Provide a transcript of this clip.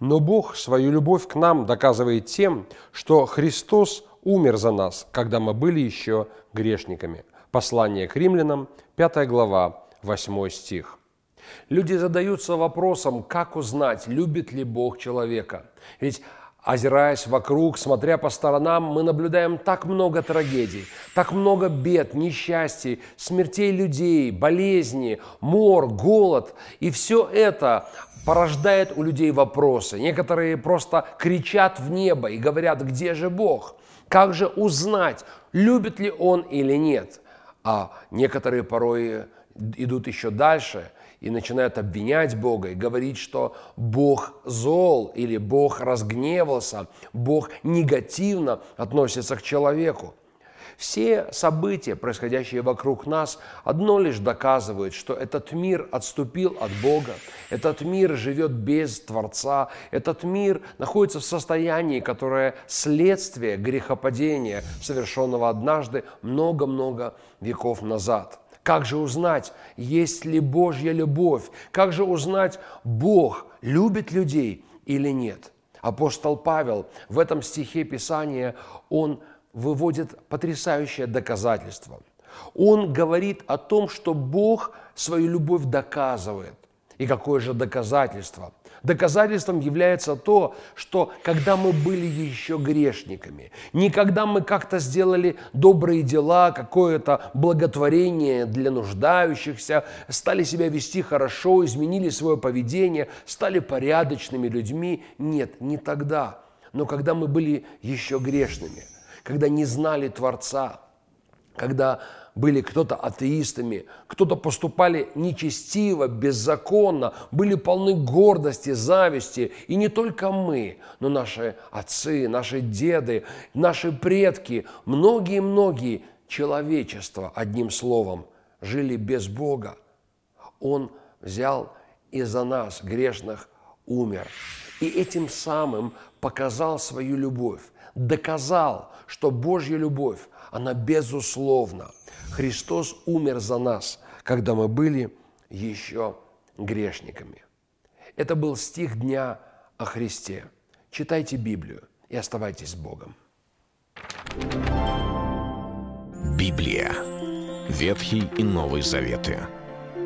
Но Бог свою любовь к нам доказывает тем, что Христос умер за нас, когда мы были еще грешниками. Послание к римлянам, 5 глава, 8 стих. Люди задаются вопросом, как узнать, любит ли Бог человека. Ведь Озираясь вокруг, смотря по сторонам, мы наблюдаем так много трагедий, так много бед, несчастий, смертей людей, болезни, мор, голод. И все это порождает у людей вопросы. Некоторые просто кричат в небо и говорят, где же Бог? Как же узнать, любит ли Он или нет? А некоторые порой идут еще дальше и начинают обвинять Бога и говорить, что Бог зол или Бог разгневался, Бог негативно относится к человеку. Все события, происходящие вокруг нас, одно лишь доказывают, что этот мир отступил от Бога, этот мир живет без Творца, этот мир находится в состоянии, которое следствие грехопадения, совершенного однажды много-много веков назад. Как же узнать, есть ли Божья любовь? Как же узнать, Бог любит людей или нет? Апостол Павел в этом стихе Писания, он выводит потрясающее доказательство. Он говорит о том, что Бог свою любовь доказывает. И какое же доказательство? Доказательством является то, что когда мы были еще грешниками, не когда мы как-то сделали добрые дела, какое-то благотворение для нуждающихся, стали себя вести хорошо, изменили свое поведение, стали порядочными людьми. Нет, не тогда. Но когда мы были еще грешными – когда не знали Творца, когда были кто-то атеистами, кто-то поступали нечестиво, беззаконно, были полны гордости, зависти. И не только мы, но наши отцы, наши деды, наши предки, многие-многие человечества, одним словом, жили без Бога. Он взял и за нас, грешных, умер. И этим самым показал свою любовь доказал, что Божья любовь, она безусловна. Христос умер за нас, когда мы были еще грешниками. Это был стих дня о Христе. Читайте Библию и оставайтесь с Богом. Библия. Ветхий и Новый Заветы.